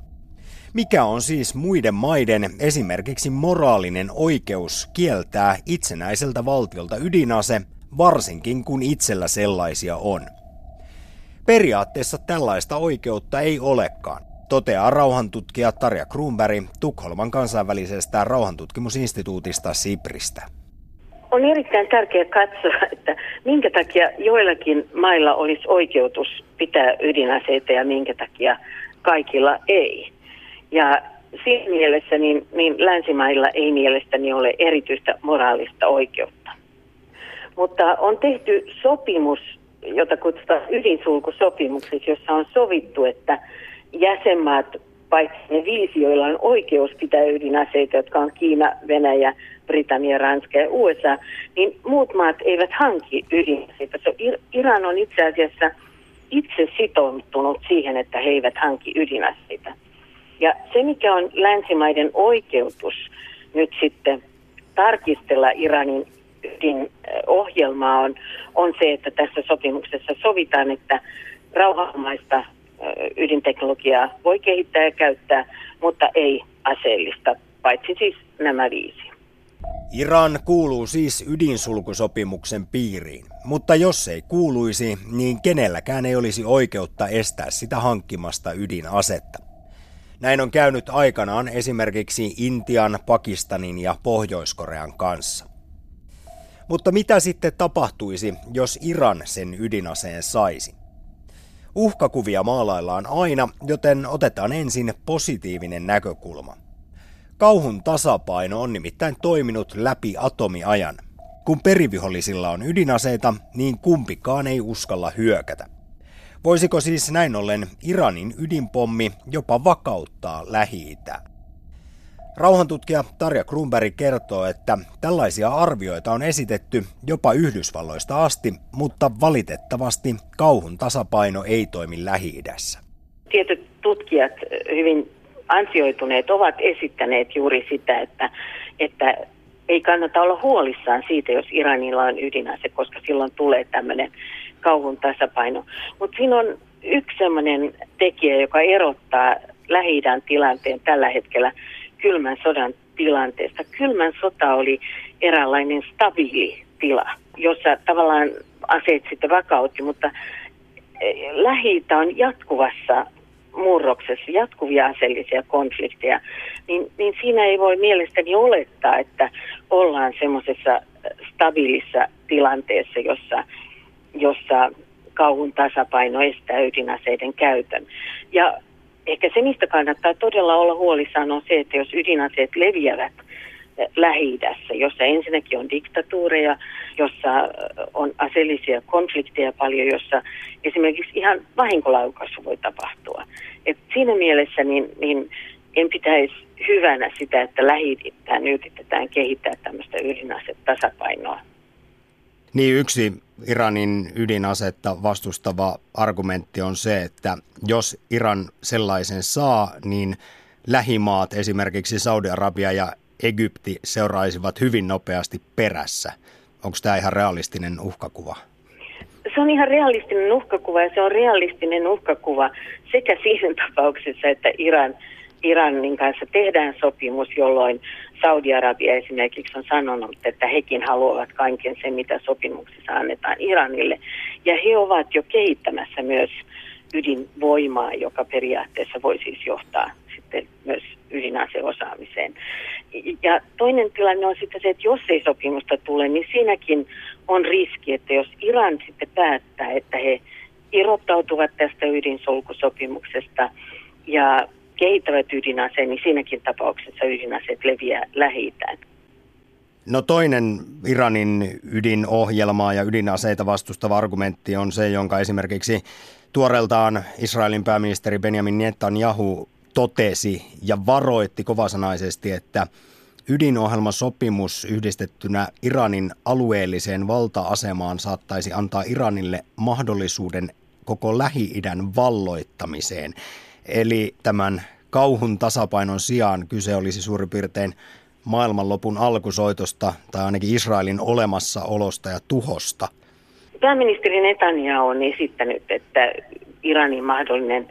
Mikä on siis muiden maiden esimerkiksi moraalinen oikeus kieltää itsenäiseltä valtiolta ydinase, varsinkin kun itsellä sellaisia on? Periaatteessa tällaista oikeutta ei olekaan toteaa rauhantutkija Tarja Kruunberg Tukholman kansainvälisestä rauhantutkimusinstituutista Sipristä. On erittäin tärkeää katsoa, että minkä takia joillakin mailla olisi oikeutus pitää ydinaseita ja minkä takia kaikilla ei. Ja siinä mielessä niin, niin länsimailla ei mielestäni ole erityistä moraalista oikeutta. Mutta on tehty sopimus, jota kutsutaan ydinsulkusopimukseksi, jossa on sovittu, että jäsenmaat, paitsi ne viisi, joilla on oikeus pitää ydinaseita, jotka on Kiina, Venäjä, Britannia, Ranska ja USA, niin muut maat eivät hanki ydinaseita. Iran on itse asiassa itse sitoutunut siihen, että he eivät hanki ydinaseita. Ja se, mikä on länsimaiden oikeutus nyt sitten tarkistella Iranin ydinohjelmaa, on, on se, että tässä sopimuksessa sovitaan, että rauhanomaista ydinteknologiaa voi kehittää ja käyttää, mutta ei aseellista, paitsi siis nämä viisi. Iran kuuluu siis ydinsulkusopimuksen piiriin, mutta jos ei kuuluisi, niin kenelläkään ei olisi oikeutta estää sitä hankkimasta ydinasetta. Näin on käynyt aikanaan esimerkiksi Intian, Pakistanin ja Pohjois-Korean kanssa. Mutta mitä sitten tapahtuisi, jos Iran sen ydinaseen saisi? Uhkakuvia maalaillaan aina, joten otetaan ensin positiivinen näkökulma. Kauhun tasapaino on nimittäin toiminut läpi atomiajan. Kun perivihollisilla on ydinaseita, niin kumpikaan ei uskalla hyökätä. Voisiko siis näin ollen Iranin ydinpommi jopa vakauttaa lähi -Itää? Rauhantutkija Tarja Kruunberg kertoo, että tällaisia arvioita on esitetty jopa Yhdysvalloista asti, mutta valitettavasti kauhun tasapaino ei toimi Lähi-idässä. Tietyt tutkijat, hyvin ansioituneet, ovat esittäneet juuri sitä, että, että ei kannata olla huolissaan siitä, jos Iranilla on ydinase, koska silloin tulee tämmöinen kauhun tasapaino. Mutta siinä on yksi sellainen tekijä, joka erottaa lähi tilanteen tällä hetkellä kylmän sodan tilanteesta. Kylmän sota oli eräänlainen stabiili tila, jossa tavallaan aseet sitten vakautti, mutta e, lähi on jatkuvassa murroksessa, jatkuvia aseellisia konflikteja, niin, niin siinä ei voi mielestäni olettaa, että ollaan semmoisessa stabiilissa tilanteessa, jossa, jossa kauhun tasapaino estää ydinaseiden käytön. Ja ehkä se, mistä kannattaa todella olla huolissaan, on se, että jos ydinaseet leviävät eh, lähi jossa ensinnäkin on diktatuureja, jossa eh, on aseellisia konflikteja paljon, jossa esimerkiksi ihan vahinkolaukaisu voi tapahtua. Et siinä mielessä niin, niin en pitäisi hyvänä sitä, että lähi yritetään kehittää tämmöistä ydinasetasapainoa. Niin yksi Iranin ydinasetta vastustava argumentti on se, että jos Iran sellaisen saa, niin lähimaat, esimerkiksi Saudi-Arabia ja Egypti, seuraisivat hyvin nopeasti perässä. Onko tämä ihan realistinen uhkakuva? Se on ihan realistinen uhkakuva ja se on realistinen uhkakuva sekä siinä tapauksessa, että Iran, Iranin kanssa tehdään sopimus, jolloin Saudi-Arabia esimerkiksi on sanonut, että hekin haluavat kaiken sen, mitä sopimuksissa annetaan Iranille. Ja he ovat jo kehittämässä myös ydinvoimaa, joka periaatteessa voi siis johtaa sitten myös ydinaseosaamiseen. Ja toinen tilanne on sitten se, että jos ei sopimusta tule, niin siinäkin on riski, että jos Iran sitten päättää, että he irrottautuvat tästä ydinsolkusopimuksesta ja kehittävät ydinaseen, niin siinäkin tapauksessa ydinaseet leviää lähi No toinen Iranin ydinohjelmaa ja ydinaseita vastustava argumentti on se, jonka esimerkiksi tuoreeltaan Israelin pääministeri Benjamin Netanyahu totesi ja varoitti kovasanaisesti, että ydinohjelmasopimus yhdistettynä Iranin alueelliseen valta-asemaan saattaisi antaa Iranille mahdollisuuden koko Lähi-idän valloittamiseen. Eli tämän kauhun tasapainon sijaan kyse olisi suurin piirtein maailmanlopun alkusoitosta tai ainakin Israelin olemassaolosta ja tuhosta. Pääministeri Netanyahu on esittänyt, että Iranin mahdollinen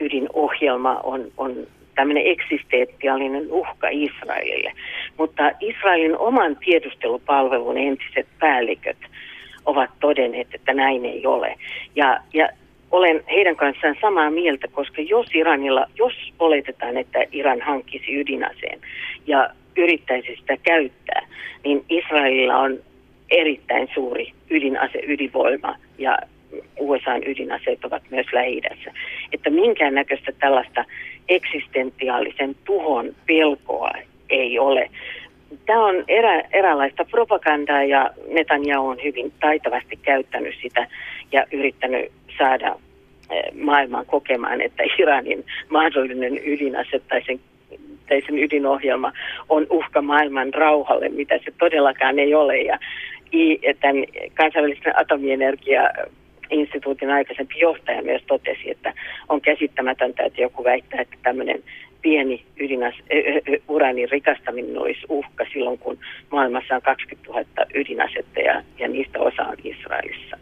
ydinohjelma on, on tämmöinen eksistentiaalinen uhka Israelille. Mutta Israelin oman tiedustelupalvelun entiset päälliköt ovat todenneet, että näin ei ole. Ja, ja olen heidän kanssaan samaa mieltä, koska jos Iranilla, jos oletetaan, että Iran hankkisi ydinaseen ja yrittäisi sitä käyttää, niin Israelilla on erittäin suuri ydinase, ydinvoima ja USAn ydinaseet ovat myös lähi Että minkäännäköistä tällaista eksistentiaalisen tuhon pelkoa ei ole. Tämä on erä, eräänlaista propagandaa ja Netanyahu on hyvin taitavasti käyttänyt sitä ja yrittänyt saada eh, maailman kokemaan, että Iranin mahdollinen ydinase tai sen, tai sen ydinohjelma on uhka maailman rauhalle, mitä se todellakaan ei ole. Ja tämän kansainvälisen atomienergia instituutin aikaisempi johtaja myös totesi, että on käsittämätöntä, että joku väittää, että tämmöinen pieni ydinas, uranin rikastaminen olisi uhka silloin, kun maailmassa on 20 000 ydinasetta ja, ja niistä osa on Israelissa.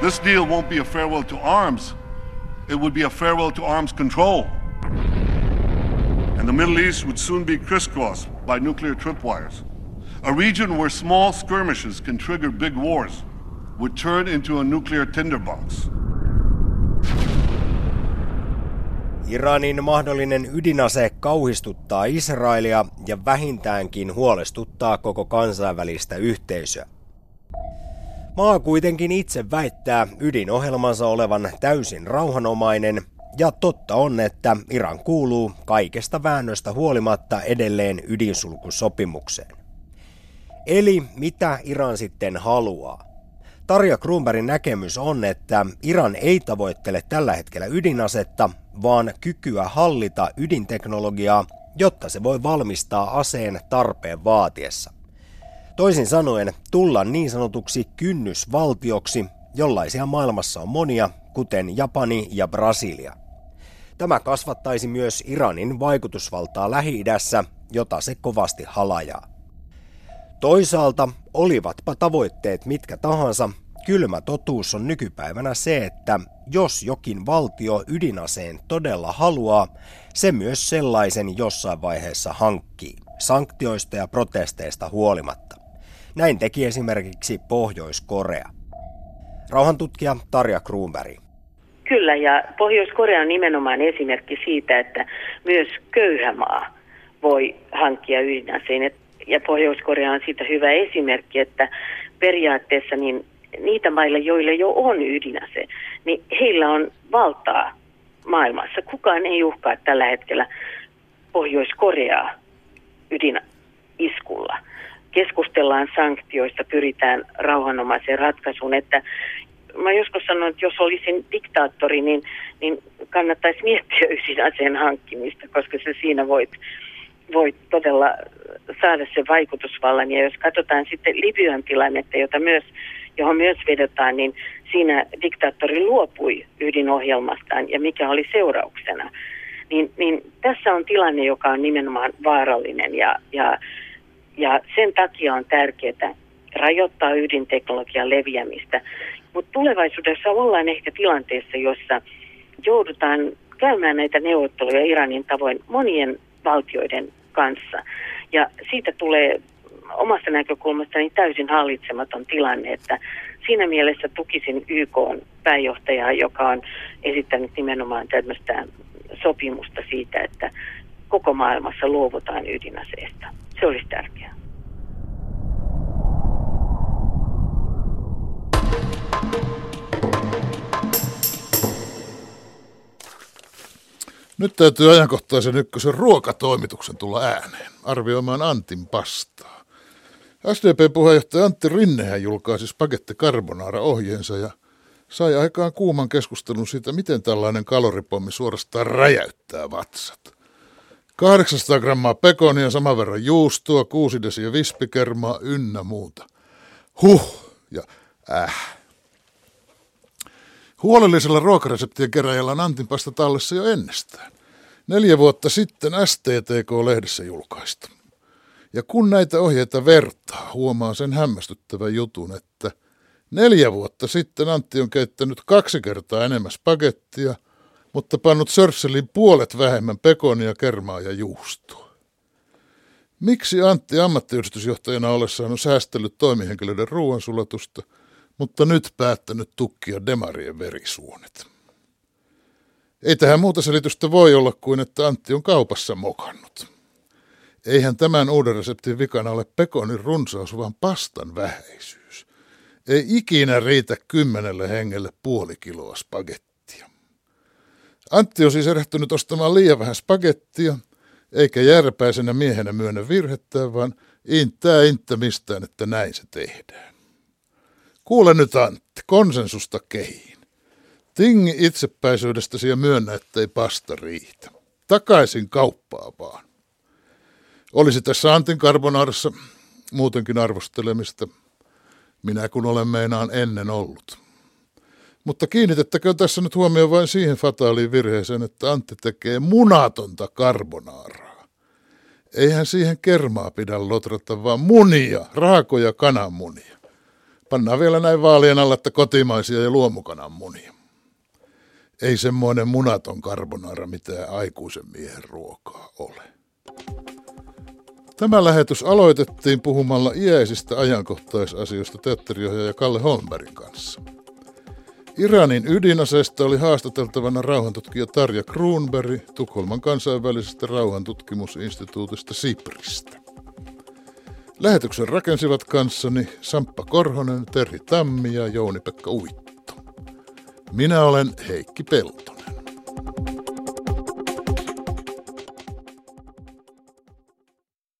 This deal won't be a farewell to arms. It would be a farewell to arms control. And the Middle East would soon be crisscrossed by nuclear tripwires. A region where small skirmishes can trigger big wars would turn into a nuclear tinderbox. Iranin mahdollinen ydinase kauhistuttaa Israelia ja vähintäänkin huolestuttaa koko kansainvälistä yhteisöä. Maa kuitenkin itse väittää ydinohjelmansa olevan täysin rauhanomainen, ja totta on, että Iran kuuluu kaikesta väännöstä huolimatta edelleen ydinsulkusopimukseen. Eli mitä Iran sitten haluaa? Tarja Kruunbergin näkemys on, että Iran ei tavoittele tällä hetkellä ydinasetta, vaan kykyä hallita ydinteknologiaa, jotta se voi valmistaa aseen tarpeen vaatiessa. Toisin sanoen tulla niin sanotuksi kynnysvaltioksi, jollaisia maailmassa on monia, kuten Japani ja Brasilia. Tämä kasvattaisi myös Iranin vaikutusvaltaa Lähi-idässä, jota se kovasti halajaa. Toisaalta olivatpa tavoitteet mitkä tahansa, kylmä totuus on nykypäivänä se, että jos jokin valtio ydinaseen todella haluaa, se myös sellaisen jossain vaiheessa hankkii, sanktioista ja protesteista huolimatta. Näin teki esimerkiksi Pohjois-Korea. Rauhantutkija Tarja Kruunberg. Kyllä, ja Pohjois-Korea on nimenomaan esimerkki siitä, että myös köyhä maa voi hankkia ydinaseen ja Pohjois-Korea on siitä hyvä esimerkki, että periaatteessa niin niitä maille, joille jo on ydinase, niin heillä on valtaa maailmassa. Kukaan ei uhkaa tällä hetkellä Pohjois-Koreaa ydiniskulla. Keskustellaan sanktioista, pyritään rauhanomaiseen ratkaisuun, että mä joskus sanon, että jos olisin diktaattori, niin, niin kannattaisi miettiä ydinaseen hankkimista, koska se siinä voit voi todella saada se vaikutusvallan. Ja jos katsotaan sitten Libyan tilannetta, jota myös, johon myös vedotaan, niin siinä diktaattori luopui ydinohjelmastaan ja mikä oli seurauksena. Niin, niin tässä on tilanne, joka on nimenomaan vaarallinen ja, ja, ja sen takia on tärkeää rajoittaa ydinteknologian leviämistä. Mutta tulevaisuudessa ollaan ehkä tilanteessa, jossa joudutaan käymään näitä neuvotteluja Iranin tavoin monien valtioiden kanssa. Ja siitä tulee omasta näkökulmastani täysin hallitsematon tilanne, että siinä mielessä tukisin YK pääjohtajaa, joka on esittänyt nimenomaan tämmöistä sopimusta siitä, että koko maailmassa luovutaan ydinaseesta. Se olisi tärkeää. Nyt täytyy ajankohtaisen ykkösen ruokatoimituksen tulla ääneen, arvioimaan Antin pastaa. SDP-puheenjohtaja Antti Rinnehän julkaisi spagetti carbonara ohjeensa ja sai aikaan kuuman keskustelun siitä, miten tällainen kaloripommi suorastaan räjäyttää vatsat. 800 grammaa pekonia, saman verran juustoa, 6 desiä vispikermaa ynnä muuta. Huh ja äh. Huolellisella ruokareseptien keräjällä on Antin pasta tallessa jo ennestään. Neljä vuotta sitten STTK-lehdessä julkaistu. Ja kun näitä ohjeita vertaa, huomaa sen hämmästyttävän jutun, että neljä vuotta sitten Antti on keittänyt kaksi kertaa enemmän spagettia, mutta pannut sörsseliin puolet vähemmän pekonia, kermaa ja juustoa. Miksi Antti ammattiyhdistysjohtajana ollessaan on säästellyt toimihenkilöiden ruoansulatusta – mutta nyt päättänyt tukkia demarien verisuonet. Ei tähän muuta selitystä voi olla kuin, että Antti on kaupassa mokannut. Eihän tämän uuden reseptin vikana ole pekonin runsaus, vaan pastan vähäisyys. Ei ikinä riitä kymmenelle hengelle puoli kiloa spagettia. Antti on siis erehtynyt ostamaan liian vähän spagettia, eikä järpäisenä miehenä myönnä virhettä, vaan intää intä mistään, että näin se tehdään. Kuule nyt Antti, konsensusta kehiin. Tingi itsepäisyydestäsi ja myönnä, ettei pasta riitä. Takaisin kauppaa vaan. Olisi tässä Antin karbonaarissa muutenkin arvostelemista. Minä kun olen meinaan ennen ollut. Mutta kiinnitettäkö tässä nyt huomioon vain siihen fataaliin virheeseen, että Antti tekee munatonta karbonaaraa. Eihän siihen kermaa pidä lotrata, vaan munia, raakoja kananmunia. Pannaan vielä näin vaalien alla, että kotimaisia ja luomukanan munia. Ei semmoinen munaton karbonaara mitään aikuisen miehen ruokaa ole. Tämä lähetys aloitettiin puhumalla iäisistä ajankohtaisasioista teatteriohjaaja Kalle Holmbergin kanssa. Iranin ydinaseesta oli haastateltavana rauhantutkija Tarja Kruunberg Tukholman kansainvälisestä rauhantutkimusinstituutista Sipristä. Lähetyksen rakensivat kanssani Samppa Korhonen, Terhi Tammi ja Jouni-Pekka Uitto. Minä olen Heikki Peltonen.